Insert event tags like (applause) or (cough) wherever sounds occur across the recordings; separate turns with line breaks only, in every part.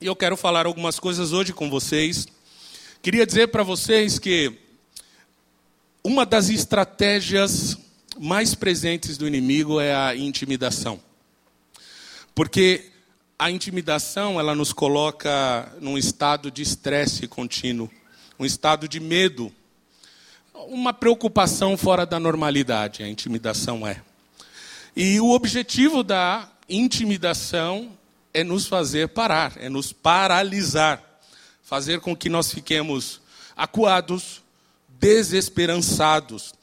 E eu quero falar algumas coisas hoje com vocês. Queria dizer para vocês que uma das estratégias mais presentes do inimigo é a intimidação. Porque a intimidação, ela nos coloca num estado de estresse contínuo, um estado de medo, uma preocupação fora da normalidade, a intimidação é. E o objetivo da intimidação é nos fazer parar, é nos paralisar, fazer com que nós fiquemos acuados, desesperançados.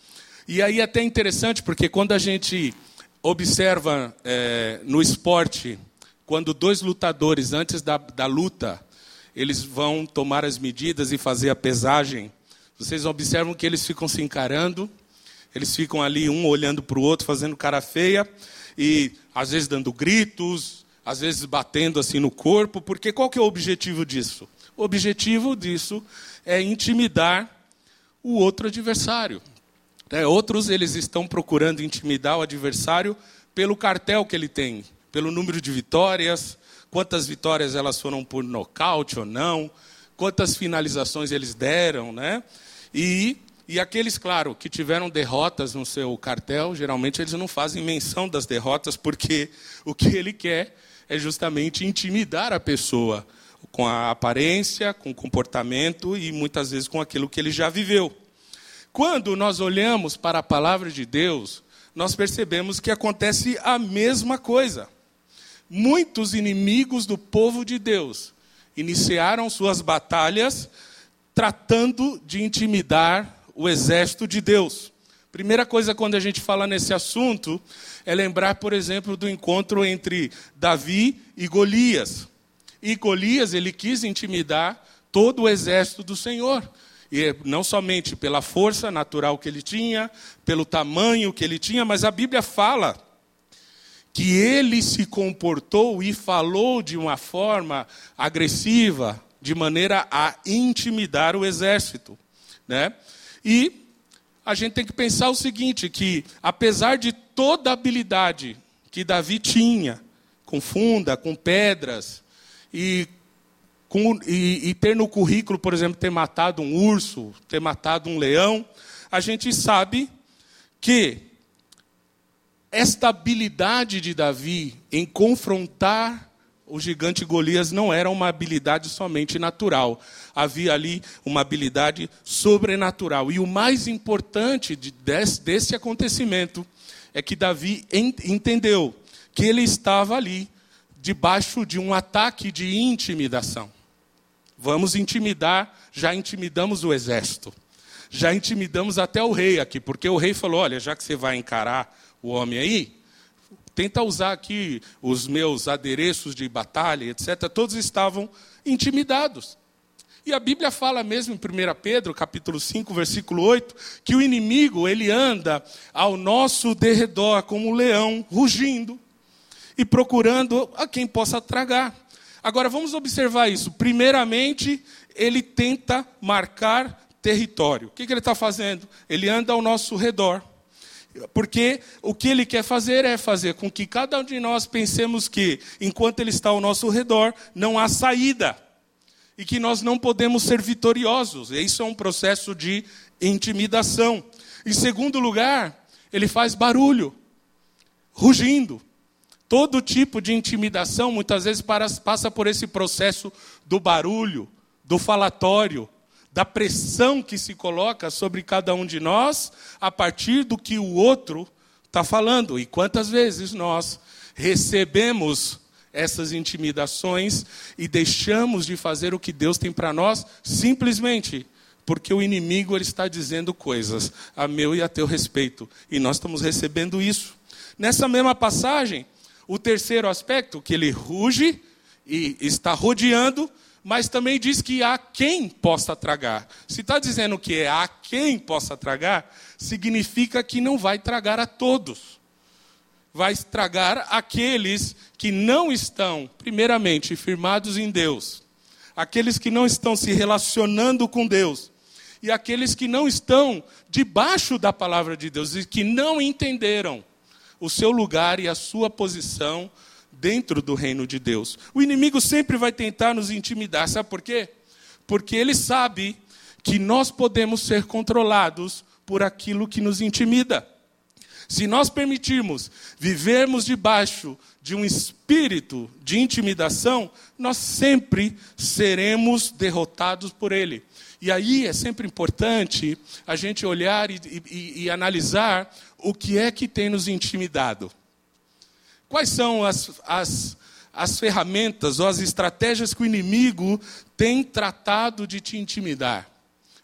E aí é até interessante, porque quando a gente observa é, no esporte, quando dois lutadores, antes da, da luta, eles vão tomar as medidas e fazer a pesagem, vocês observam que eles ficam se encarando, eles ficam ali um olhando para o outro, fazendo cara feia, e às vezes dando gritos, às vezes batendo assim no corpo, porque qual que é o objetivo disso? O objetivo disso é intimidar o outro adversário. É, outros eles estão procurando intimidar o adversário pelo cartel que ele tem, pelo número de vitórias, quantas vitórias elas foram por nocaute ou não, quantas finalizações eles deram, né? E, e aqueles, claro, que tiveram derrotas no seu cartel, geralmente eles não fazem menção das derrotas, porque o que ele quer é justamente intimidar a pessoa com a aparência, com o comportamento e muitas vezes com aquilo que ele já viveu. Quando nós olhamos para a palavra de Deus, nós percebemos que acontece a mesma coisa. Muitos inimigos do povo de Deus iniciaram suas batalhas tratando de intimidar o exército de Deus. Primeira coisa quando a gente fala nesse assunto é lembrar, por exemplo, do encontro entre Davi e Golias. E Golias, ele quis intimidar todo o exército do Senhor. E não somente pela força natural que ele tinha, pelo tamanho que ele tinha, mas a Bíblia fala que ele se comportou e falou de uma forma agressiva, de maneira a intimidar o exército, né? E a gente tem que pensar o seguinte: que apesar de toda a habilidade que Davi tinha, com funda, com pedras, e, com, e, e ter no currículo, por exemplo, ter matado um urso, ter matado um leão, a gente sabe que esta habilidade de Davi em confrontar o gigante Golias não era uma habilidade somente natural. Havia ali uma habilidade sobrenatural. E o mais importante de, desse, desse acontecimento é que Davi entendeu que ele estava ali debaixo de um ataque de intimidação. Vamos intimidar, já intimidamos o exército. Já intimidamos até o rei aqui, porque o rei falou: olha, já que você vai encarar o homem aí, tenta usar aqui os meus adereços de batalha, etc. Todos estavam intimidados. E a Bíblia fala mesmo em 1 Pedro, capítulo 5, versículo 8, que o inimigo, ele anda ao nosso derredor como um leão, rugindo e procurando a quem possa tragar. Agora vamos observar isso. Primeiramente, ele tenta marcar território. O que, que ele está fazendo? Ele anda ao nosso redor. Porque o que ele quer fazer é fazer com que cada um de nós pensemos que, enquanto ele está ao nosso redor, não há saída. E que nós não podemos ser vitoriosos. E isso é um processo de intimidação. Em segundo lugar, ele faz barulho, rugindo. Todo tipo de intimidação muitas vezes passa por esse processo do barulho, do falatório, da pressão que se coloca sobre cada um de nós a partir do que o outro está falando. E quantas vezes nós recebemos essas intimidações e deixamos de fazer o que Deus tem para nós simplesmente porque o inimigo ele está dizendo coisas a meu e a teu respeito e nós estamos recebendo isso. Nessa mesma passagem, o terceiro aspecto que ele ruge e está rodeando mas também diz que há quem possa tragar. Se está dizendo que é há quem possa tragar, significa que não vai tragar a todos. Vai tragar aqueles que não estão, primeiramente, firmados em Deus, aqueles que não estão se relacionando com Deus, e aqueles que não estão debaixo da palavra de Deus e que não entenderam o seu lugar e a sua posição dentro do reino de Deus. O inimigo sempre vai tentar nos intimidar, sabe por quê? Porque ele sabe que nós podemos ser controlados por aquilo que nos intimida. Se nós permitirmos vivermos debaixo de um espírito de intimidação, nós sempre seremos derrotados por ele. E aí é sempre importante a gente olhar e, e, e analisar o que é que tem nos intimidado. Quais são as, as, as ferramentas ou as estratégias que o inimigo tem tratado de te intimidar?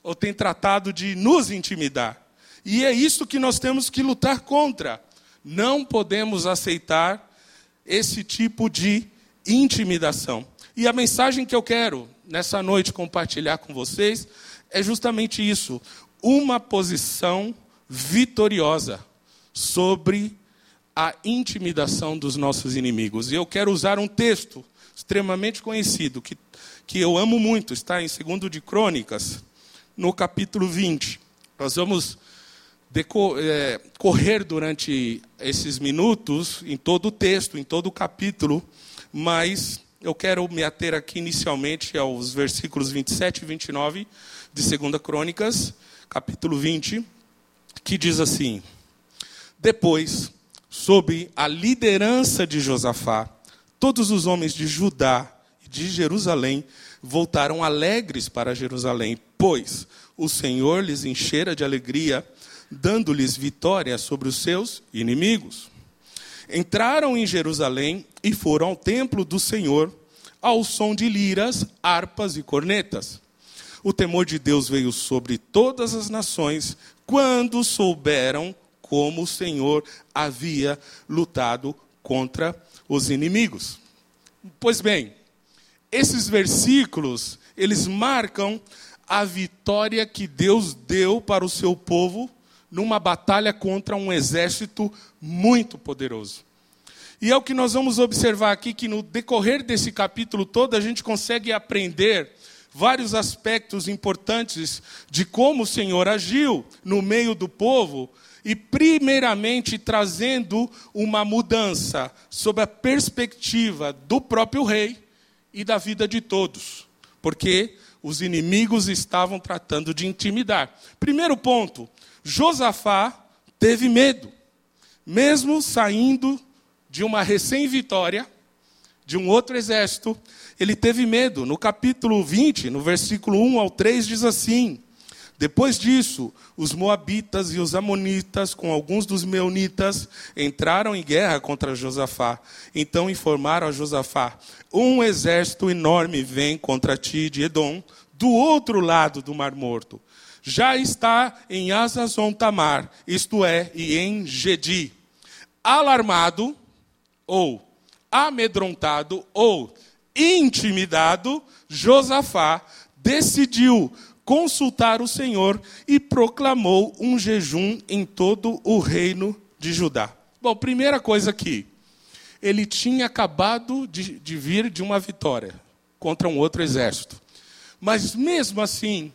Ou tem tratado de nos intimidar? E é isso que nós temos que lutar contra. Não podemos aceitar esse tipo de intimidação. E a mensagem que eu quero nessa noite compartilhar com vocês é justamente isso: uma posição vitoriosa sobre a intimidação dos nossos inimigos. E eu quero usar um texto extremamente conhecido, que, que eu amo muito, está em 2 de Crônicas, no capítulo 20. Nós vamos é, correr durante esses minutos em todo o texto, em todo o capítulo, mas eu quero me ater aqui inicialmente aos versículos 27 e 29 de 2 Crônicas, capítulo 20, que diz assim: Depois sob a liderança de Josafá, todos os homens de Judá e de Jerusalém voltaram alegres para Jerusalém, pois o Senhor lhes enchera de alegria, dando-lhes vitória sobre os seus inimigos. Entraram em Jerusalém e foram ao templo do Senhor, ao som de liras, harpas e cornetas. O temor de Deus veio sobre todas as nações quando souberam como o Senhor havia lutado contra os inimigos. Pois bem, esses versículos, eles marcam a vitória que Deus deu para o seu povo numa batalha contra um exército muito poderoso. E é o que nós vamos observar aqui, que no decorrer desse capítulo todo, a gente consegue aprender vários aspectos importantes de como o Senhor agiu no meio do povo e, primeiramente, trazendo uma mudança sob a perspectiva do próprio rei e da vida de todos, porque os inimigos estavam tratando de intimidar. Primeiro ponto: Josafá teve medo, mesmo saindo de uma recém-vitória de um outro exército, ele teve medo. No capítulo 20, no versículo 1 ao 3, diz assim: depois disso, os Moabitas e os Amonitas, com alguns dos Meunitas, entraram em guerra contra Josafá. Então informaram a Josafá: Um exército enorme vem contra ti de Edom, do outro lado do Mar Morto. Já está em Azazon Tamar, isto é, e em Gedi. Alarmado, ou amedrontado, ou intimidado, Josafá decidiu consultar o Senhor e proclamou um jejum em todo o reino de Judá. Bom, primeira coisa aqui, ele tinha acabado de, de vir de uma vitória contra um outro exército. Mas mesmo assim,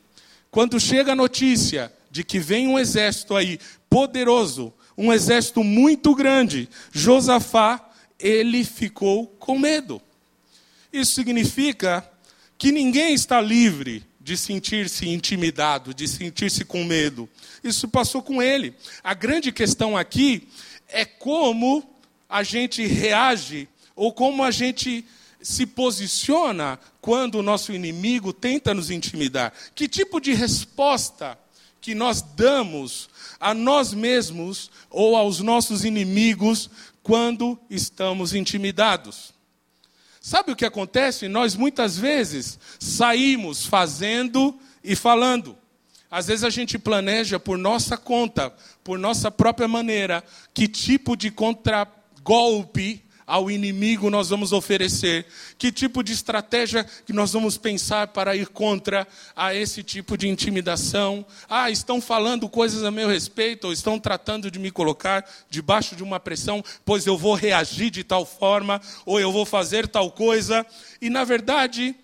quando chega a notícia de que vem um exército aí poderoso, um exército muito grande, Josafá, ele ficou com medo. Isso significa que ninguém está livre de sentir-se intimidado, de sentir-se com medo. Isso passou com ele. A grande questão aqui é como a gente reage ou como a gente se posiciona quando o nosso inimigo tenta nos intimidar. Que tipo de resposta que nós damos a nós mesmos ou aos nossos inimigos quando estamos intimidados? Sabe o que acontece? Nós muitas vezes saímos fazendo e falando. Às vezes a gente planeja por nossa conta, por nossa própria maneira, que tipo de contragolpe ao inimigo nós vamos oferecer? Que tipo de estratégia que nós vamos pensar para ir contra a esse tipo de intimidação? Ah, estão falando coisas a meu respeito, ou estão tratando de me colocar debaixo de uma pressão, pois eu vou reagir de tal forma, ou eu vou fazer tal coisa. E na verdade,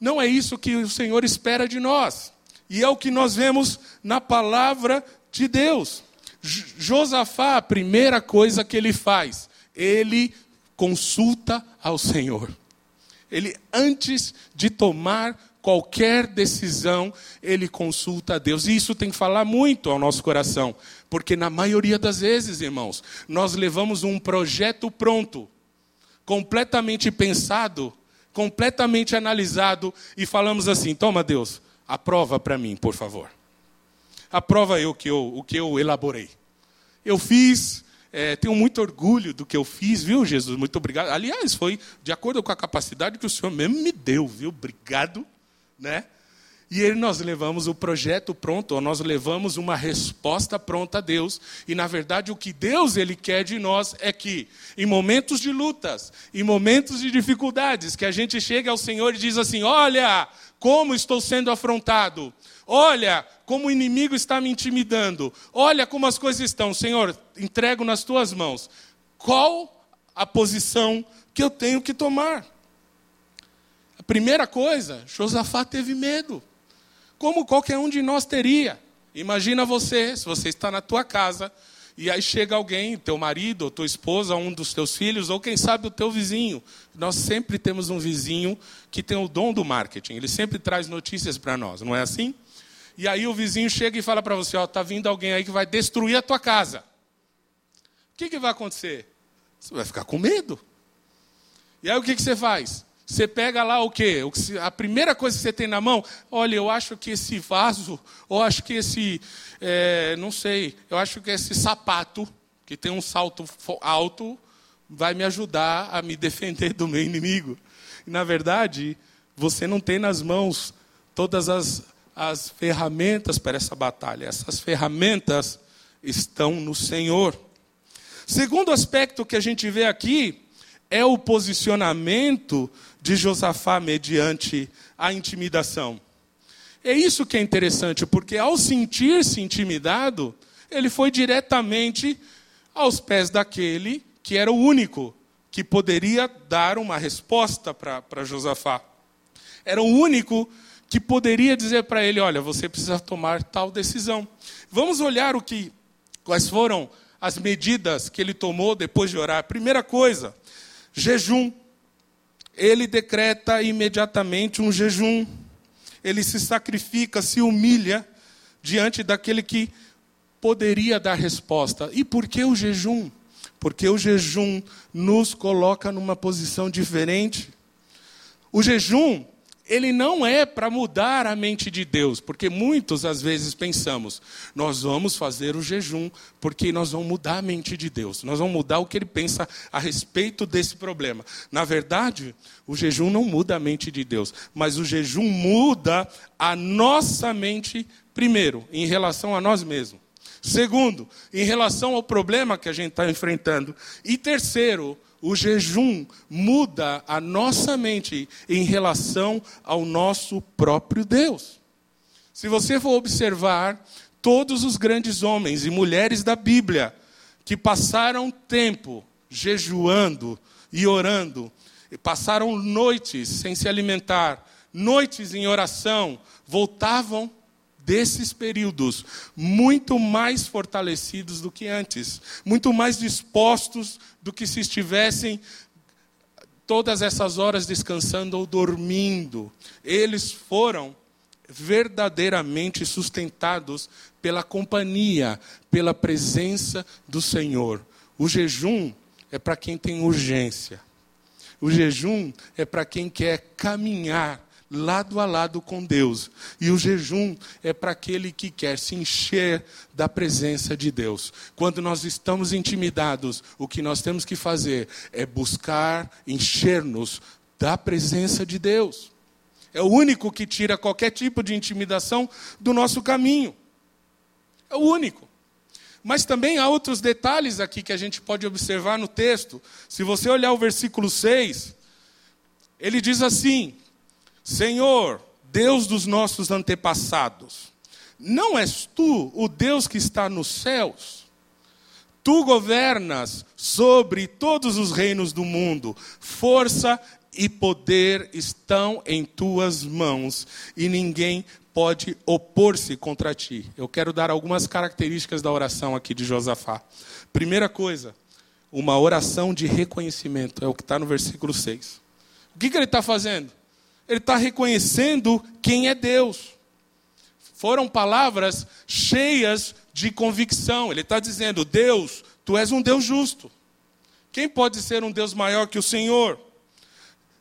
não é isso que o Senhor espera de nós. E é o que nós vemos na palavra de Deus. Josafá, a primeira coisa que ele faz, ele consulta ao Senhor. Ele, antes de tomar qualquer decisão, ele consulta a Deus. E isso tem que falar muito ao nosso coração, porque na maioria das vezes, irmãos, nós levamos um projeto pronto, completamente pensado, completamente analisado, e falamos assim: toma, Deus, aprova para mim, por favor. Aprova eu, que eu o que eu elaborei. Eu fiz, é, tenho muito orgulho do que eu fiz, viu, Jesus? Muito obrigado. Aliás, foi de acordo com a capacidade que o Senhor mesmo me deu, viu? Obrigado, né? E aí nós levamos o projeto pronto, ou nós levamos uma resposta pronta a Deus. E na verdade o que Deus ele quer de nós é que em momentos de lutas, em momentos de dificuldades, que a gente chegue ao Senhor e diz assim: "Olha, como estou sendo afrontado. Olha como o inimigo está me intimidando. Olha como as coisas estão. Senhor, entrego nas tuas mãos. Qual a posição que eu tenho que tomar? A primeira coisa, Josafá teve medo. Como qualquer um de nós teria. Imagina você, se você está na tua casa, e aí chega alguém, teu marido, ou tua esposa, um dos teus filhos, ou quem sabe o teu vizinho. Nós sempre temos um vizinho que tem o dom do marketing. Ele sempre traz notícias para nós, não é assim? E aí o vizinho chega e fala para você, ó, está vindo alguém aí que vai destruir a tua casa. O que, que vai acontecer? Você vai ficar com medo. E aí o que, que você faz? Você pega lá o quê? A primeira coisa que você tem na mão, olha, eu acho que esse vaso, ou acho que esse, é, não sei, eu acho que esse sapato, que tem um salto alto, vai me ajudar a me defender do meu inimigo. E, na verdade, você não tem nas mãos todas as, as ferramentas para essa batalha. Essas ferramentas estão no Senhor. Segundo aspecto que a gente vê aqui é o posicionamento de Josafá mediante a intimidação. É isso que é interessante, porque ao sentir-se intimidado, ele foi diretamente aos pés daquele que era o único que poderia dar uma resposta para Josafá. Era o único que poderia dizer para ele: olha, você precisa tomar tal decisão. Vamos olhar o que, quais foram as medidas que ele tomou depois de orar. Primeira coisa, jejum ele decreta imediatamente um jejum. Ele se sacrifica, se humilha diante daquele que poderia dar resposta. E por que o jejum? Porque o jejum nos coloca numa posição diferente. O jejum ele não é para mudar a mente de Deus, porque muitos às vezes pensamos, nós vamos fazer o jejum porque nós vamos mudar a mente de Deus, nós vamos mudar o que ele pensa a respeito desse problema. Na verdade, o jejum não muda a mente de Deus, mas o jejum muda a nossa mente, primeiro, em relação a nós mesmos. Segundo, em relação ao problema que a gente está enfrentando. E terceiro, o jejum muda a nossa mente em relação ao nosso próprio Deus. Se você for observar, todos os grandes homens e mulheres da Bíblia que passaram tempo jejuando e orando, passaram noites sem se alimentar, noites em oração, voltavam desses períodos muito mais fortalecidos do que antes, muito mais dispostos do que se estivessem todas essas horas descansando ou dormindo. Eles foram verdadeiramente sustentados pela companhia, pela presença do Senhor. O jejum é para quem tem urgência. O jejum é para quem quer caminhar lado a lado com Deus. E o jejum é para aquele que quer se encher da presença de Deus. Quando nós estamos intimidados, o que nós temos que fazer é buscar encher-nos da presença de Deus. É o único que tira qualquer tipo de intimidação do nosso caminho. É o único. Mas também há outros detalhes aqui que a gente pode observar no texto. Se você olhar o versículo 6, ele diz assim: Senhor, Deus dos nossos antepassados, não és tu o Deus que está nos céus? Tu governas sobre todos os reinos do mundo, força e poder estão em tuas mãos, e ninguém pode opor-se contra ti. Eu quero dar algumas características da oração aqui de Josafá. Primeira coisa, uma oração de reconhecimento, é o que está no versículo 6. O que, que ele está fazendo? Ele está reconhecendo quem é Deus. Foram palavras cheias de convicção. Ele está dizendo: Deus, tu és um Deus justo. Quem pode ser um Deus maior que o Senhor?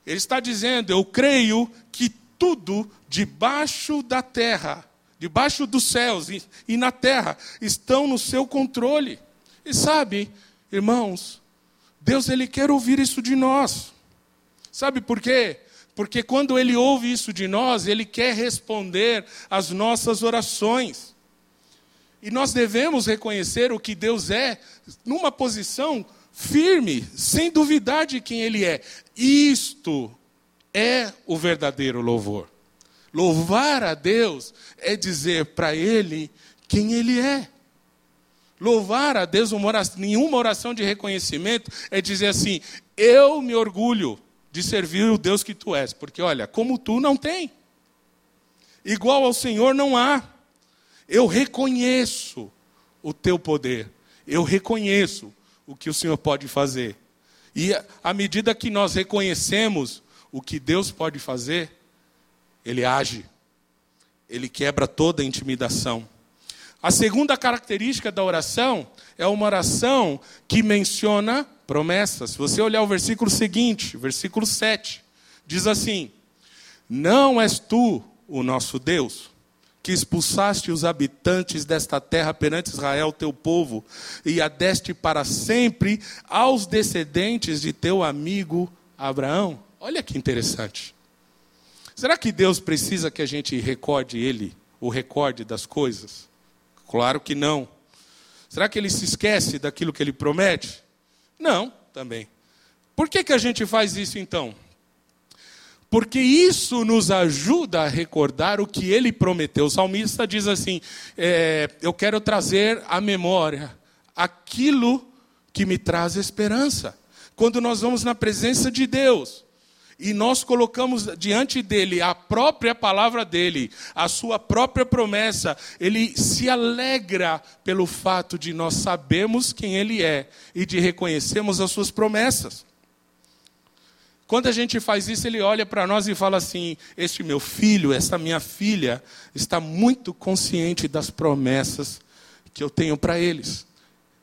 Ele está dizendo: Eu creio que tudo debaixo da terra, debaixo dos céus e, e na terra estão no seu controle. E sabe, irmãos, Deus ele quer ouvir isso de nós. Sabe por quê? Porque quando ele ouve isso de nós, ele quer responder às nossas orações. E nós devemos reconhecer o que Deus é numa posição firme, sem duvidar de quem ele é. Isto é o verdadeiro louvor. Louvar a Deus é dizer para Ele quem Ele é. Louvar a Deus, uma oração, nenhuma oração de reconhecimento é dizer assim: eu me orgulho de servir o Deus que tu és, porque olha, como tu não tem, igual ao Senhor não há. Eu reconheço o teu poder, eu reconheço o que o Senhor pode fazer. E à medida que nós reconhecemos o que Deus pode fazer, Ele age, Ele quebra toda a intimidação. A segunda característica da oração é uma oração que menciona promessas. Se você olhar o versículo seguinte, versículo 7, diz assim: Não és tu o nosso Deus, que expulsaste os habitantes desta terra perante Israel, teu povo, e a deste para sempre aos descendentes de teu amigo Abraão. Olha que interessante. Será que Deus precisa que a gente recorde Ele, o recorde das coisas? Claro que não. Será que Ele se esquece daquilo que Ele promete? Não, também. Por que, que a gente faz isso então? porque isso nos ajuda a recordar o que ele prometeu. O salmista diz assim: é, Eu quero trazer à memória aquilo que me traz esperança. Quando nós vamos na presença de Deus e nós colocamos diante dele a própria palavra dele, a sua própria promessa, ele se alegra pelo fato de nós sabermos quem ele é e de reconhecermos as suas promessas. Quando a gente faz isso, ele olha para nós e fala assim: Este meu filho, esta minha filha, está muito consciente das promessas que eu tenho para eles.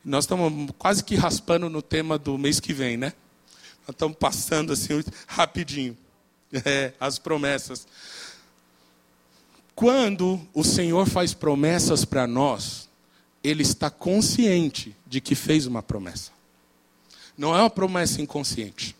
Nós estamos quase que raspando no tema do mês que vem, né? Nós estamos passando assim rapidinho (laughs) é, as promessas. Quando o Senhor faz promessas para nós, Ele está consciente de que fez uma promessa. Não é uma promessa inconsciente.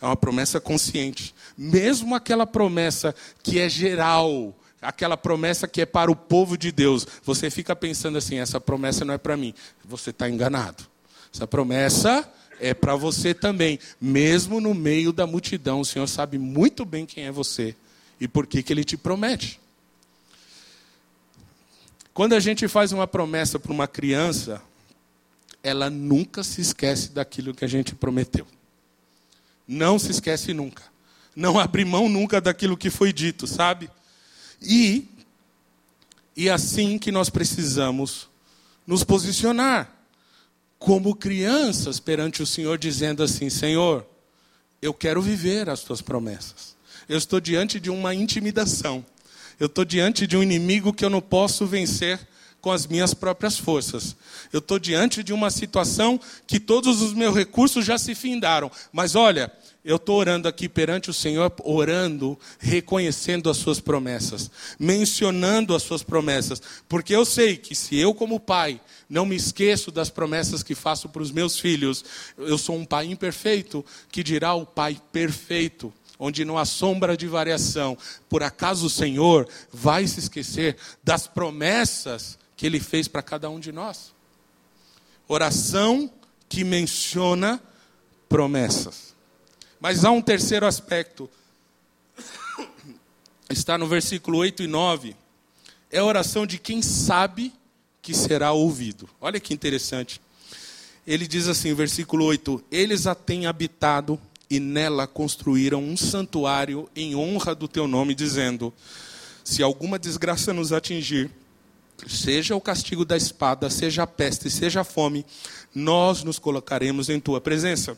É uma promessa consciente. Mesmo aquela promessa que é geral, aquela promessa que é para o povo de Deus, você fica pensando assim: essa promessa não é para mim. Você está enganado. Essa promessa é para você também. Mesmo no meio da multidão, o Senhor sabe muito bem quem é você e por que, que Ele te promete. Quando a gente faz uma promessa para uma criança, ela nunca se esquece daquilo que a gente prometeu. Não se esquece nunca. Não abre mão nunca daquilo que foi dito, sabe? E e assim que nós precisamos nos posicionar como crianças perante o Senhor, dizendo assim: Senhor, eu quero viver as tuas promessas. Eu estou diante de uma intimidação. Eu estou diante de um inimigo que eu não posso vencer com as minhas próprias forças. Eu estou diante de uma situação que todos os meus recursos já se findaram. Mas olha, eu estou orando aqui perante o Senhor, orando, reconhecendo as suas promessas, mencionando as suas promessas, porque eu sei que se eu, como pai, não me esqueço das promessas que faço para os meus filhos, eu sou um pai imperfeito, que dirá o pai perfeito onde não há sombra de variação. Por acaso o Senhor vai se esquecer das promessas que ele fez para cada um de nós? Oração que menciona promessas. Mas há um terceiro aspecto. Está no versículo 8 e 9. É a oração de quem sabe que será ouvido. Olha que interessante. Ele diz assim, versículo 8: Eles a têm habitado e nela construíram um santuário em honra do teu nome, dizendo: Se alguma desgraça nos atingir, seja o castigo da espada, seja a peste, seja a fome, nós nos colocaremos em tua presença.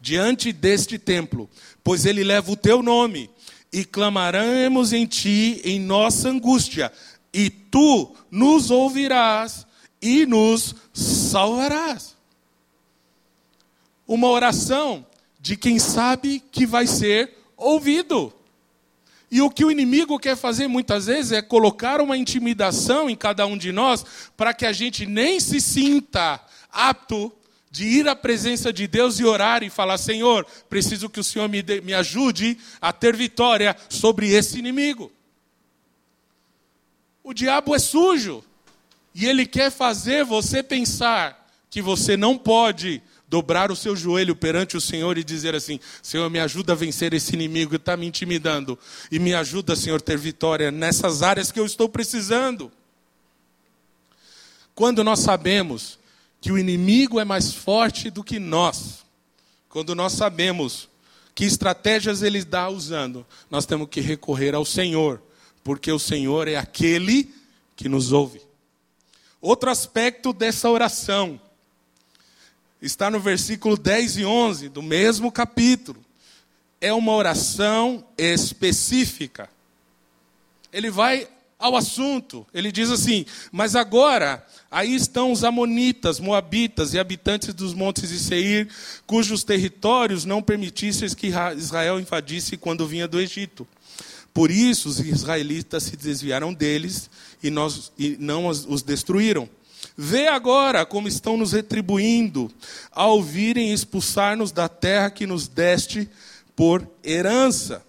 Diante deste templo, pois ele leva o teu nome, e clamaremos em ti em nossa angústia, e tu nos ouvirás e nos salvarás. Uma oração de quem sabe que vai ser ouvido. E o que o inimigo quer fazer muitas vezes é colocar uma intimidação em cada um de nós para que a gente nem se sinta apto de ir à presença de Deus e orar e falar: Senhor, preciso que o Senhor me, me ajude a ter vitória sobre esse inimigo. O diabo é sujo e ele quer fazer você pensar que você não pode dobrar o seu joelho perante o Senhor e dizer assim: Senhor, me ajuda a vencer esse inimigo que está me intimidando. E me ajuda, Senhor, a ter vitória nessas áreas que eu estou precisando. Quando nós sabemos que o inimigo é mais forte do que nós, quando nós sabemos que estratégias ele está usando, nós temos que recorrer ao Senhor, porque o Senhor é aquele que nos ouve. Outro aspecto dessa oração está no versículo 10 e 11 do mesmo capítulo. É uma oração específica. Ele vai ao assunto. Ele diz assim: Mas agora, aí estão os Amonitas, Moabitas e habitantes dos montes de Seir, cujos territórios não permitissem que Israel invadisse quando vinha do Egito. Por isso os israelitas se desviaram deles e, nós, e não os destruíram. Vê agora como estão nos retribuindo ao virem expulsar-nos da terra que nos deste por herança.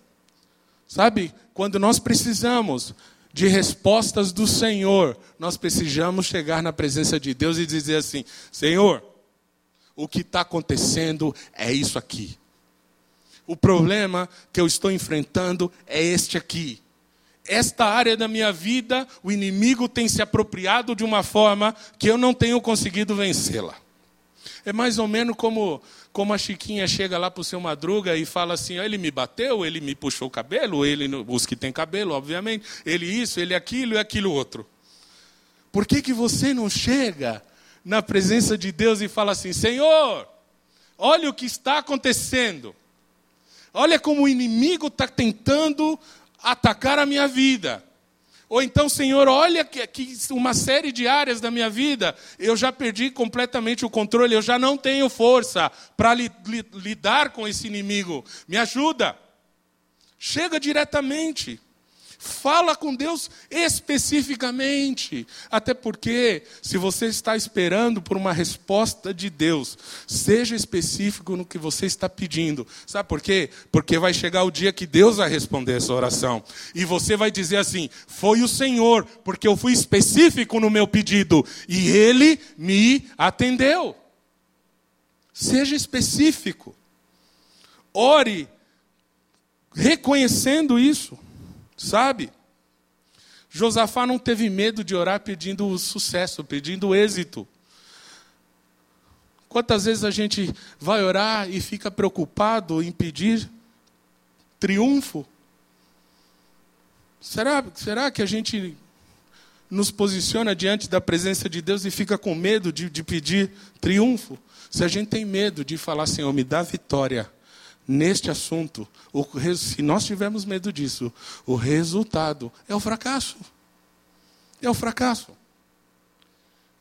Sabe, quando nós precisamos de respostas do Senhor, nós precisamos chegar na presença de Deus e dizer assim: Senhor, o que está acontecendo é isso aqui. O problema que eu estou enfrentando é este aqui esta área da minha vida, o inimigo tem se apropriado de uma forma que eu não tenho conseguido vencê-la. É mais ou menos como, como a Chiquinha chega lá para o seu Madruga e fala assim: ele me bateu, ele me puxou o cabelo, ele, os que têm cabelo, obviamente, ele isso, ele aquilo e aquilo outro. Por que, que você não chega na presença de Deus e fala assim: Senhor, olha o que está acontecendo. Olha como o inimigo está tentando atacar a minha vida. Ou então, Senhor, olha que, que, uma série de áreas da minha vida eu já perdi completamente o controle, eu já não tenho força para li, li, lidar com esse inimigo. Me ajuda. Chega diretamente. Fala com Deus especificamente. Até porque, se você está esperando por uma resposta de Deus, seja específico no que você está pedindo. Sabe por quê? Porque vai chegar o dia que Deus vai responder essa oração. E você vai dizer assim: Foi o Senhor, porque eu fui específico no meu pedido. E Ele me atendeu. Seja específico. Ore reconhecendo isso. Sabe? Josafá não teve medo de orar pedindo sucesso, pedindo êxito. Quantas vezes a gente vai orar e fica preocupado em pedir triunfo? Será, será que a gente nos posiciona diante da presença de Deus e fica com medo de, de pedir triunfo? Se a gente tem medo de falar, Senhor, me dá vitória, neste assunto, se nós tivermos medo disso, o resultado é o fracasso. É o fracasso.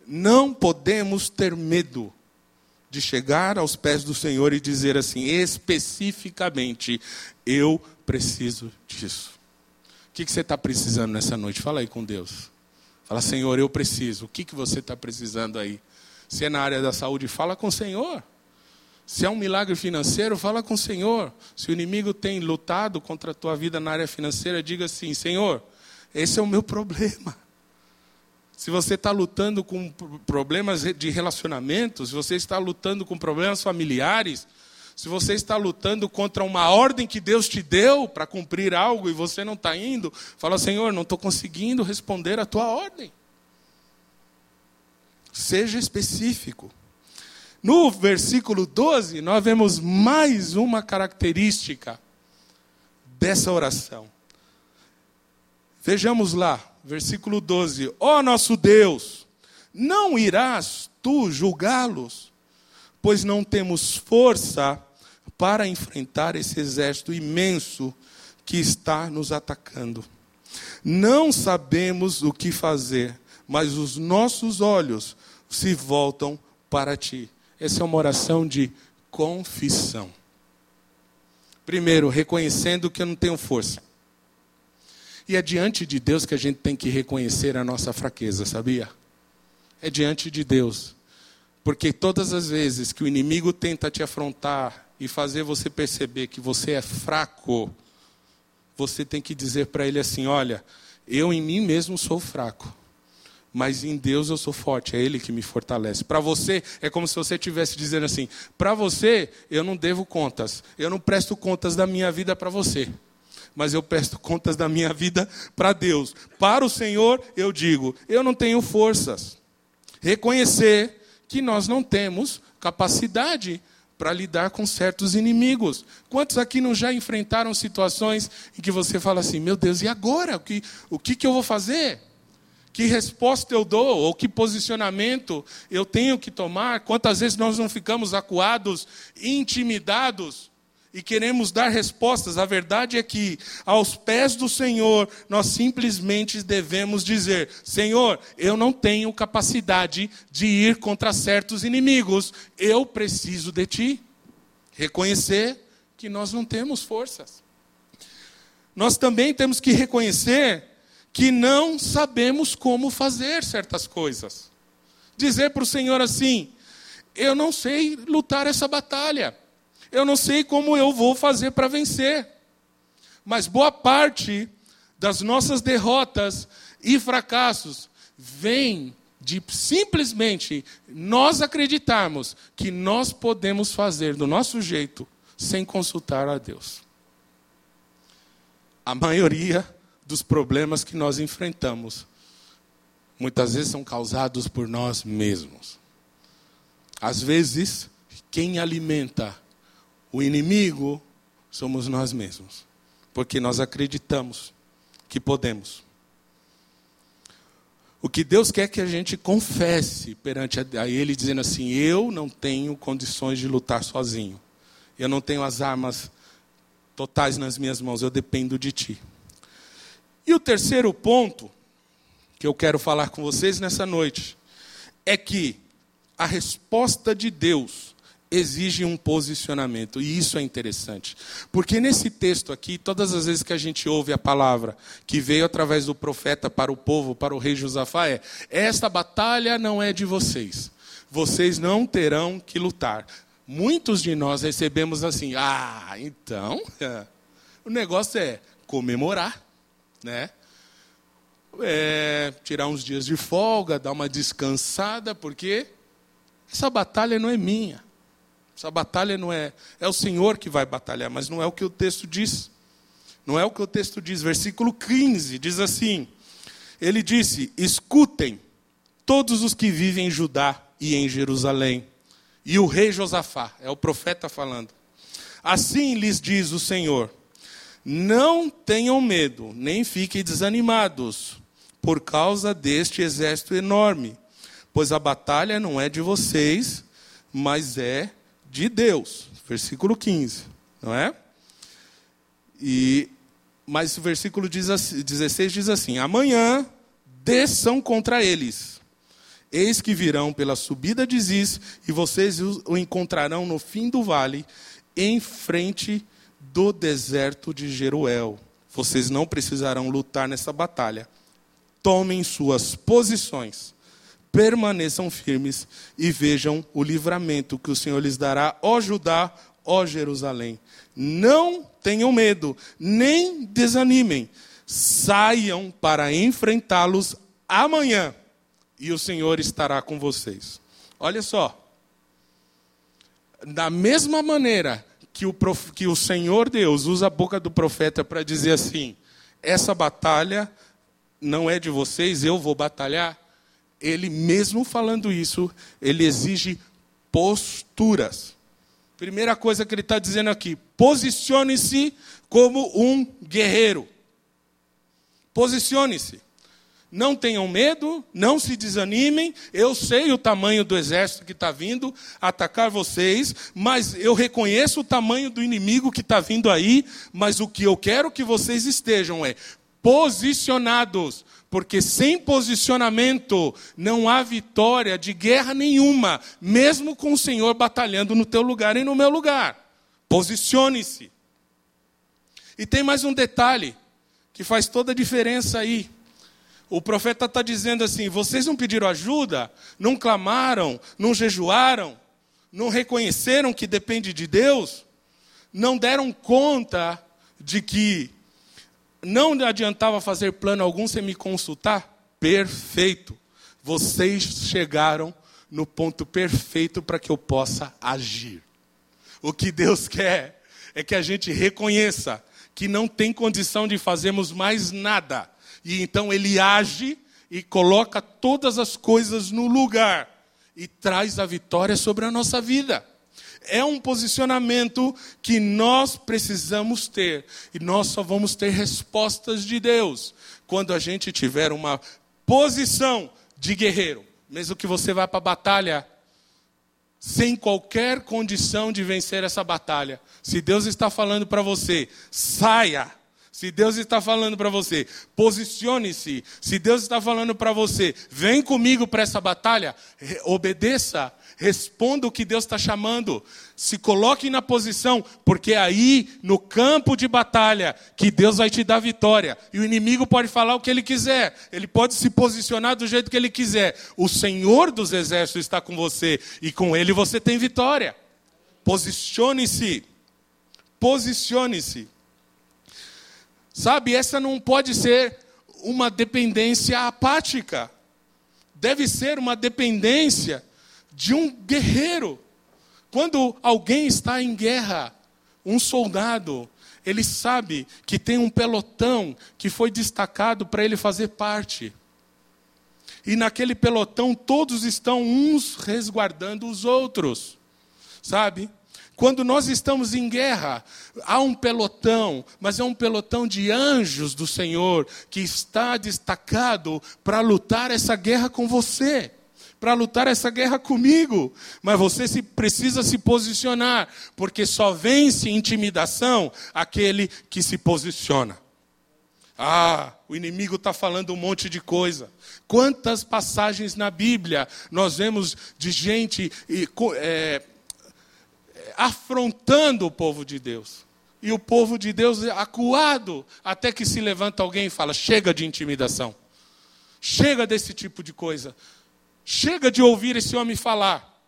Não podemos ter medo de chegar aos pés do Senhor e dizer assim, especificamente, eu preciso disso. O que, você está precisando nessa noite? Fala aí com Deus. Fala, Senhor, eu preciso. O que, que você está precisando aí? Se é na área da saúde, fala com o Senhor. Se é um milagre financeiro, fala com o Senhor. Se o inimigo tem lutado contra a tua vida na área financeira, diga assim: Senhor, esse é o meu problema. se você está lutando com problemas de relacionamento, se você está lutando com problemas familiares, se você está lutando contra uma ordem que Deus te deu para cumprir algo e você não está indo, fala, Senhor, não estou conseguindo responder a tua ordem. Seja específico. No versículo 12, nós vemos mais uma característica dessa oração. Vejamos lá, versículo 12: Ó oh, nosso Deus, não irás tu julgá-los, pois não temos força para enfrentar esse exército imenso que está nos atacando. Não sabemos o que fazer, mas os nossos olhos se voltam para ti. Essa é uma oração de confissão. Primeiro, reconhecendo que eu não tenho força. E é diante de Deus que a gente tem que reconhecer a nossa fraqueza, sabia? É diante de Deus. Porque todas as vezes que o inimigo tenta te afrontar e fazer você perceber que você é fraco, você tem que dizer para ele assim: olha, eu em mim mesmo sou fraco mas em Deus eu sou forte, é Ele que me fortalece. Para você, é como se você estivesse dizendo assim: para você, eu não devo contas, eu não presto contas da minha vida para você, mas eu presto contas da minha vida para Deus. Para o Senhor, eu digo: eu não tenho forças. Reconhecer que nós não temos capacidade para lidar com certos inimigos. Quantos aqui não já enfrentaram situações em que você fala assim: meu Deus, e agora? O que, o que, que eu vou fazer? Que resposta eu dou, ou que posicionamento eu tenho que tomar? Quantas vezes nós não ficamos acuados, intimidados e queremos dar respostas? A verdade é que, aos pés do Senhor, nós simplesmente devemos dizer: Senhor, eu não tenho capacidade de ir contra certos inimigos, eu preciso de Ti. Reconhecer que nós não temos forças. Nós também temos que reconhecer que não sabemos como fazer certas coisas. Dizer para o Senhor assim: eu não sei lutar essa batalha, eu não sei como eu vou fazer para vencer. Mas boa parte das nossas derrotas e fracassos vem de simplesmente nós acreditarmos que nós podemos fazer do nosso jeito sem consultar a Deus. A maioria dos problemas que nós enfrentamos, muitas vezes são causados por nós mesmos. Às vezes, quem alimenta o inimigo somos nós mesmos, porque nós acreditamos que podemos. O que Deus quer que a gente confesse perante a Ele, dizendo assim: Eu não tenho condições de lutar sozinho. Eu não tenho as armas totais nas minhas mãos, eu dependo de Ti. E o terceiro ponto que eu quero falar com vocês nessa noite é que a resposta de Deus exige um posicionamento, e isso é interessante. Porque nesse texto aqui, todas as vezes que a gente ouve a palavra que veio através do profeta para o povo, para o rei Josafá, é: esta batalha não é de vocês, vocês não terão que lutar. Muitos de nós recebemos assim: ah, então, (laughs) o negócio é comemorar né? É, tirar uns dias de folga, dar uma descansada, porque essa batalha não é minha. Essa batalha não é. É o Senhor que vai batalhar, mas não é o que o texto diz. Não é o que o texto diz. Versículo 15 diz assim: Ele disse: Escutem todos os que vivem em Judá e em Jerusalém. E o rei Josafá, é o profeta falando. Assim lhes diz o Senhor: não tenham medo, nem fiquem desanimados, por causa deste exército enorme, pois a batalha não é de vocês, mas é de Deus. Versículo 15, não é? E mas o versículo 16 diz assim: Amanhã desçam contra eles. Eis que virão pela subida de Ziz, e vocês o encontrarão no fim do vale, em frente do deserto de Jeruel. Vocês não precisarão lutar nessa batalha. Tomem suas posições, permaneçam firmes e vejam o livramento que o Senhor lhes dará, ó Judá, ó Jerusalém. Não tenham medo, nem desanimem. Saiam para enfrentá-los amanhã. e o Senhor estará com vocês. Olha só. Da mesma maneira que o, prof... que o Senhor Deus usa a boca do profeta para dizer assim: essa batalha não é de vocês, eu vou batalhar. Ele, mesmo falando isso, ele exige posturas. Primeira coisa que ele está dizendo aqui: posicione-se como um guerreiro. Posicione-se. Não tenham medo, não se desanimem. Eu sei o tamanho do exército que está vindo atacar vocês, mas eu reconheço o tamanho do inimigo que está vindo aí. Mas o que eu quero que vocês estejam é posicionados, porque sem posicionamento não há vitória de guerra nenhuma, mesmo com o Senhor batalhando no teu lugar e no meu lugar. Posicione-se. E tem mais um detalhe que faz toda a diferença aí. O profeta está dizendo assim: vocês não pediram ajuda, não clamaram, não jejuaram, não reconheceram que depende de Deus, não deram conta de que não adiantava fazer plano algum sem me consultar? Perfeito. Vocês chegaram no ponto perfeito para que eu possa agir. O que Deus quer é que a gente reconheça que não tem condição de fazermos mais nada e então ele age e coloca todas as coisas no lugar e traz a vitória sobre a nossa vida. É um posicionamento que nós precisamos ter. E nós só vamos ter respostas de Deus quando a gente tiver uma posição de guerreiro. Mesmo que você vá para a batalha sem qualquer condição de vencer essa batalha. Se Deus está falando para você, saia se Deus está falando para você, posicione-se. Se Deus está falando para você, vem comigo para essa batalha, obedeça, responda o que Deus está chamando. Se coloque na posição, porque é aí, no campo de batalha, que Deus vai te dar vitória. E o inimigo pode falar o que ele quiser, ele pode se posicionar do jeito que ele quiser. O Senhor dos exércitos está com você, e com ele você tem vitória. Posicione-se. Posicione-se. Sabe, essa não pode ser uma dependência apática. Deve ser uma dependência de um guerreiro. Quando alguém está em guerra, um soldado, ele sabe que tem um pelotão que foi destacado para ele fazer parte. E naquele pelotão todos estão uns resguardando os outros. Sabe? Quando nós estamos em guerra, há um pelotão, mas é um pelotão de anjos do Senhor que está destacado para lutar essa guerra com você para lutar essa guerra comigo. Mas você se, precisa se posicionar, porque só vence intimidação aquele que se posiciona. Ah, o inimigo está falando um monte de coisa. Quantas passagens na Bíblia nós vemos de gente é, afrontando o povo de Deus. E o povo de Deus é acuado, até que se levanta alguém e fala: chega de intimidação, chega desse tipo de coisa, chega de ouvir esse homem falar,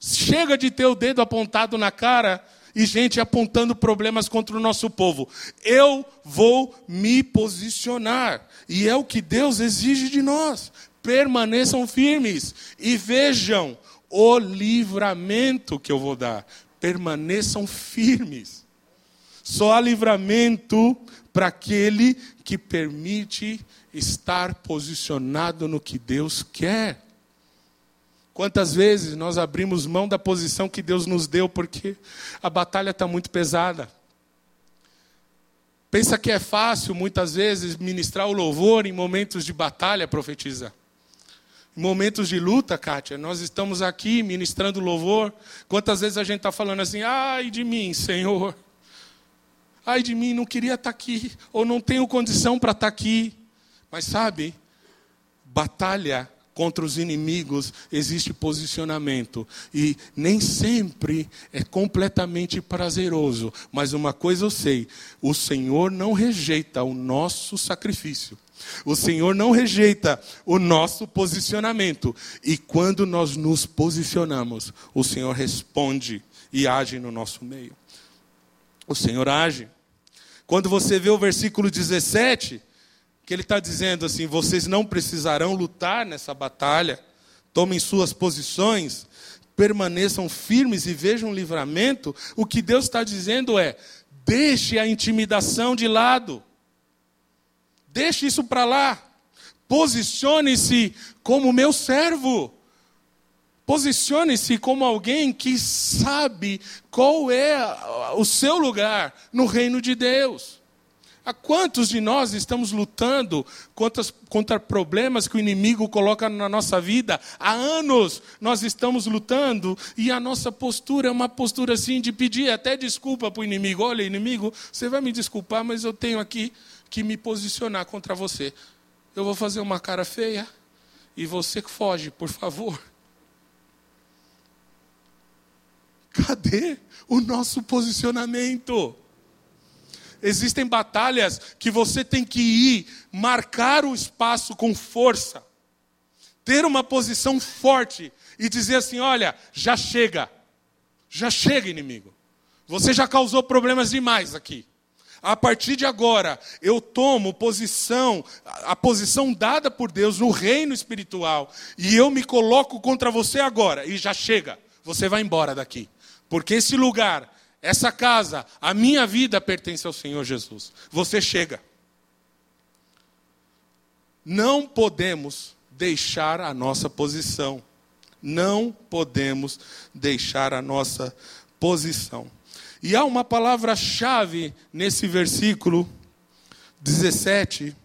chega de ter o dedo apontado na cara e gente apontando problemas contra o nosso povo. Eu vou me posicionar, e é o que Deus exige de nós. Permaneçam firmes e vejam o livramento que eu vou dar permaneçam firmes. Só há livramento para aquele que permite estar posicionado no que Deus quer. Quantas vezes nós abrimos mão da posição que Deus nos deu porque a batalha está muito pesada? Pensa que é fácil, muitas vezes, ministrar o louvor em momentos de batalha, profetiza momentos de luta, Kátia, nós estamos aqui ministrando louvor. Quantas vezes a gente está falando assim, ai de mim, Senhor. Ai de mim, não queria estar tá aqui, ou não tenho condição para estar tá aqui. Mas sabe, batalha contra os inimigos existe posicionamento. E nem sempre é completamente prazeroso. Mas uma coisa eu sei: o Senhor não rejeita o nosso sacrifício. O Senhor não rejeita o nosso posicionamento. E quando nós nos posicionamos, o Senhor responde e age no nosso meio. O Senhor age. Quando você vê o versículo 17, que ele está dizendo assim: vocês não precisarão lutar nessa batalha, tomem suas posições, permaneçam firmes e vejam o livramento. O que Deus está dizendo é: deixe a intimidação de lado, deixe isso para lá, posicione-se como meu servo. Posicione-se como alguém que sabe qual é o seu lugar no reino de Deus. Há quantos de nós estamos lutando contra, contra, problemas que o inimigo coloca na nossa vida? Há anos nós estamos lutando e a nossa postura é uma postura assim de pedir até desculpa para o inimigo. Olha, inimigo, você vai me desculpar, mas eu tenho aqui que me posicionar contra você. Eu vou fazer uma cara feia e você foge, por favor. Cadê o nosso posicionamento? Existem batalhas que você tem que ir, marcar o espaço com força, ter uma posição forte e dizer assim: olha, já chega, já chega, inimigo. Você já causou problemas demais aqui. A partir de agora, eu tomo posição, a posição dada por Deus no reino espiritual, e eu me coloco contra você agora, e já chega, você vai embora daqui. Porque esse lugar essa casa, a minha vida pertence ao Senhor Jesus. Você chega. Não podemos deixar a nossa posição. Não podemos deixar a nossa posição. E há uma palavra-chave nesse versículo 17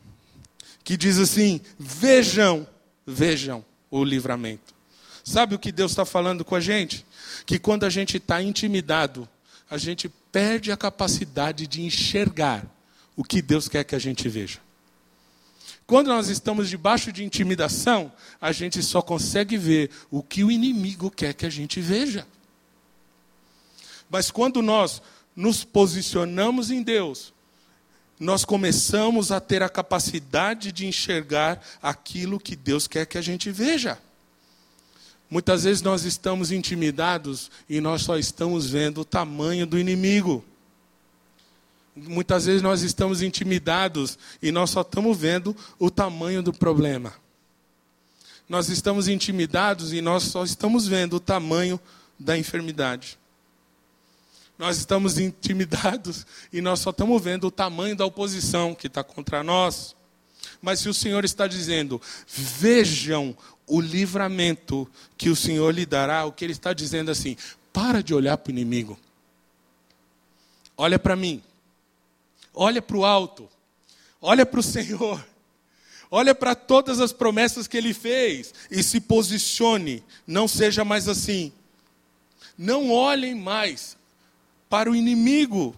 que diz assim: vejam, vejam o livramento. Sabe o que Deus está falando com a gente? Que quando a gente está intimidado, a gente perde a capacidade de enxergar o que Deus quer que a gente veja. Quando nós estamos debaixo de intimidação, a gente só consegue ver o que o inimigo quer que a gente veja. Mas quando nós nos posicionamos em Deus, nós começamos a ter a capacidade de enxergar aquilo que Deus quer que a gente veja. Muitas vezes nós estamos intimidados e nós só estamos vendo o tamanho do inimigo. Muitas vezes nós estamos intimidados e nós só estamos vendo o tamanho do problema. Nós estamos intimidados e nós só estamos vendo o tamanho da enfermidade. Nós estamos intimidados e nós só estamos vendo o tamanho da oposição que está contra nós. Mas se o Senhor está dizendo, vejam o livramento que o Senhor lhe dará, o que ele está dizendo assim: para de olhar para o inimigo. Olha para mim. Olha para o alto. Olha para o Senhor. Olha para todas as promessas que ele fez e se posicione. Não seja mais assim. Não olhem mais para o inimigo,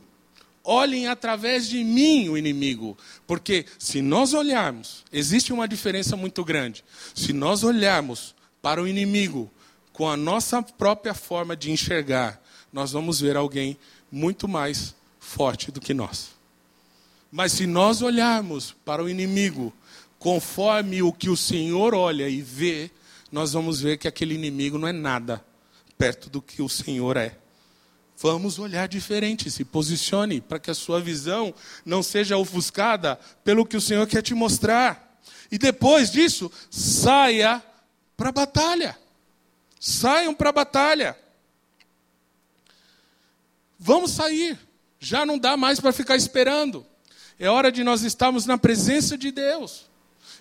olhem através de mim o inimigo. Porque se nós olharmos, existe uma diferença muito grande. Se nós olharmos para o inimigo com a nossa própria forma de enxergar, nós vamos ver alguém muito mais forte do que nós. Mas se nós olharmos para o inimigo conforme o que o Senhor olha e vê, nós vamos ver que aquele inimigo não é nada perto do que o Senhor é. Vamos olhar diferente, se posicione para que a sua visão não seja ofuscada pelo que o Senhor quer te mostrar. E depois disso, saia para a batalha. Saiam para a batalha. Vamos sair. Já não dá mais para ficar esperando. É hora de nós estarmos na presença de Deus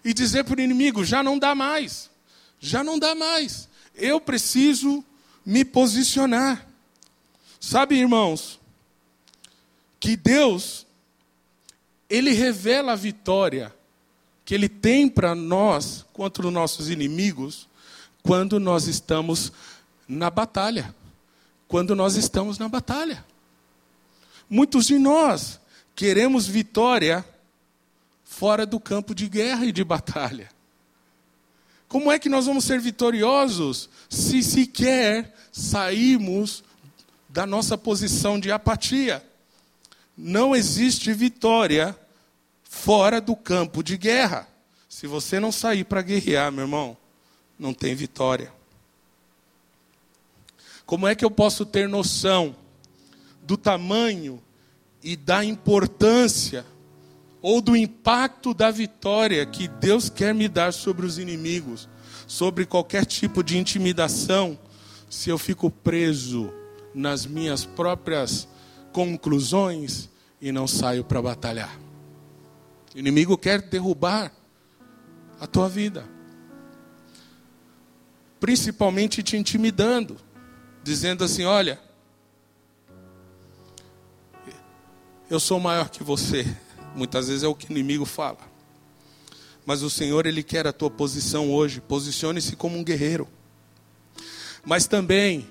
e dizer para o inimigo: já não dá mais. Já não dá mais. Eu preciso me posicionar. Sabe, irmãos, que Deus, Ele revela a vitória que Ele tem para nós contra os nossos inimigos quando nós estamos na batalha. Quando nós estamos na batalha. Muitos de nós queremos vitória fora do campo de guerra e de batalha. Como é que nós vamos ser vitoriosos se sequer saímos da nossa posição de apatia. Não existe vitória fora do campo de guerra. Se você não sair para guerrear, meu irmão, não tem vitória. Como é que eu posso ter noção do tamanho e da importância ou do impacto da vitória que Deus quer me dar sobre os inimigos, sobre qualquer tipo de intimidação, se eu fico preso nas minhas próprias conclusões e não saio para batalhar. O inimigo quer derrubar a tua vida, principalmente te intimidando, dizendo assim: olha, eu sou maior que você. Muitas vezes é o que o inimigo fala. Mas o Senhor, Ele quer a tua posição hoje. Posicione-se como um guerreiro. Mas também,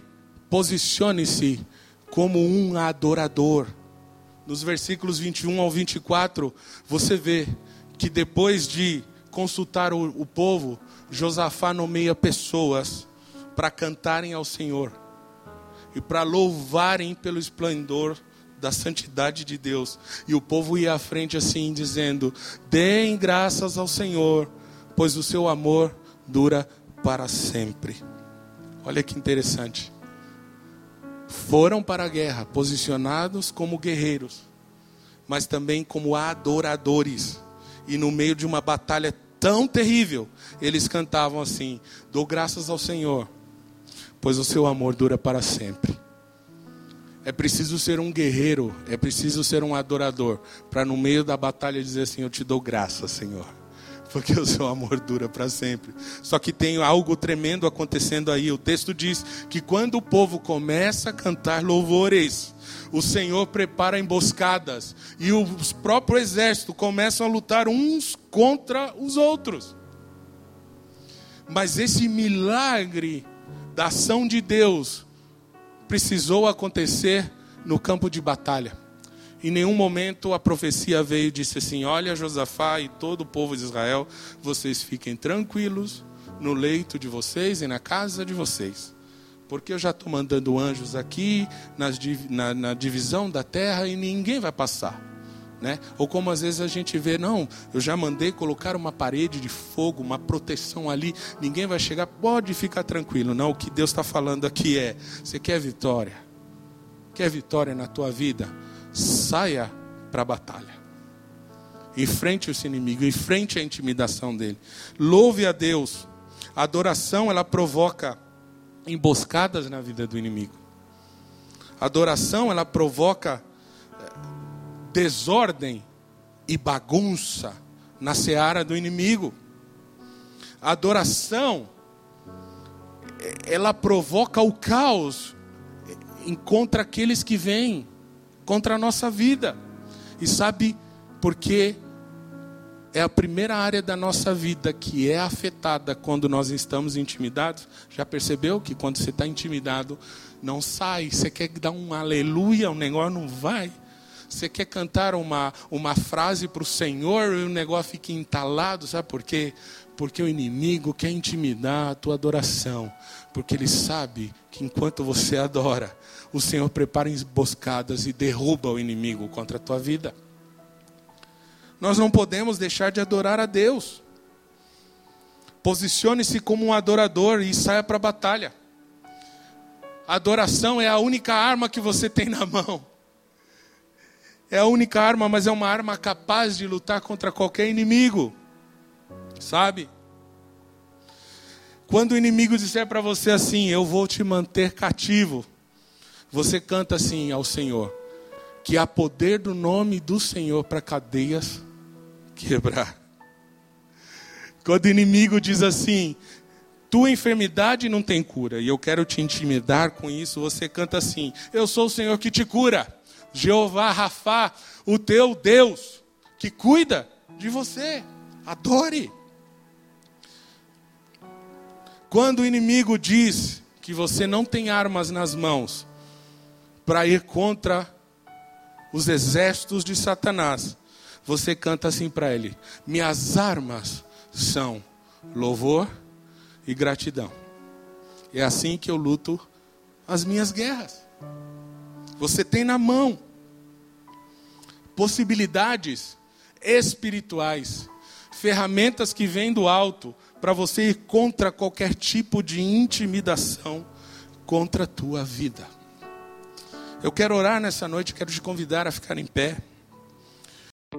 posicione-se como um adorador. Nos versículos 21 ao 24, você vê que depois de consultar o, o povo, Josafá nomeia pessoas para cantarem ao Senhor e para louvarem pelo esplendor da santidade de Deus. E o povo ia à frente assim, dizendo: Deem graças ao Senhor, pois o seu amor dura para sempre. Olha que interessante. Foram para a guerra posicionados como guerreiros, mas também como adoradores. E no meio de uma batalha tão terrível, eles cantavam assim: Dou graças ao Senhor, pois o seu amor dura para sempre. É preciso ser um guerreiro, é preciso ser um adorador, para no meio da batalha dizer assim: Eu te dou graça, Senhor, porque o seu amor dura para sempre. Só que tem algo tremendo acontecendo aí. O texto diz que quando o povo começa a cantar louvores, o Senhor prepara emboscadas e os próprios exércitos começam a lutar uns contra os outros. Mas esse milagre da ação de Deus precisou acontecer no campo de batalha. Em nenhum momento a profecia veio e disse assim: Olha, Josafá e todo o povo de Israel, vocês fiquem tranquilos no leito de vocês e na casa de vocês. Porque eu já estou mandando anjos aqui nas, na, na divisão da terra e ninguém vai passar. Né? Ou como às vezes a gente vê, não, eu já mandei colocar uma parede de fogo, uma proteção ali, ninguém vai chegar, pode ficar tranquilo. Não, o que Deus está falando aqui é: você quer vitória? Quer vitória na tua vida? Saia para a batalha. Enfrente esse inimigo, enfrente a intimidação dele. Louve a Deus. A adoração ela provoca emboscadas na vida do inimigo. A adoração ela provoca desordem e bagunça na seara do inimigo. A adoração, ela provoca o caos contra aqueles que vêm contra a nossa vida. E sabe por que é a primeira área da nossa vida que é afetada quando nós estamos intimidados? Já percebeu que quando você está intimidado, não sai, você quer dar um aleluia, o negócio não vai. Você quer cantar uma, uma frase para o Senhor e o negócio fica entalado, sabe por quê? Porque o inimigo quer intimidar a tua adoração. Porque ele sabe que enquanto você adora, o Senhor prepara emboscadas e derruba o inimigo contra a tua vida. Nós não podemos deixar de adorar a Deus. Posicione-se como um adorador e saia para a batalha. Adoração é a única arma que você tem na mão. É a única arma, mas é uma arma capaz de lutar contra qualquer inimigo. Sabe? Quando o inimigo disser para você assim: Eu vou te manter cativo, você canta assim ao Senhor: Que há poder do nome do Senhor para cadeias quebrar. Quando o inimigo diz assim: Tua enfermidade não tem cura, e eu quero te intimidar com isso, você canta assim: Eu sou o Senhor que te cura. Jeová Rafá, o teu Deus, que cuida de você. Adore. Quando o inimigo diz que você não tem armas nas mãos para ir contra os exércitos de Satanás, você canta assim para ele: Minhas armas são louvor e gratidão. É assim que eu luto as minhas guerras. Você tem na mão possibilidades espirituais, ferramentas que vêm do alto para você ir contra qualquer tipo de intimidação contra a tua vida. Eu quero orar nessa noite, quero te convidar a ficar em pé.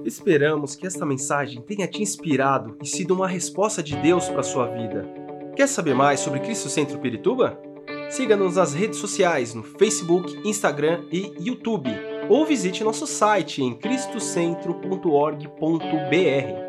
Esperamos que esta mensagem tenha te inspirado e sido uma resposta de Deus para sua vida. Quer saber mais sobre Cristo Centro Pirituba? Siga-nos nas redes sociais no Facebook, Instagram e YouTube, ou visite nosso site em cristocentro.org.br.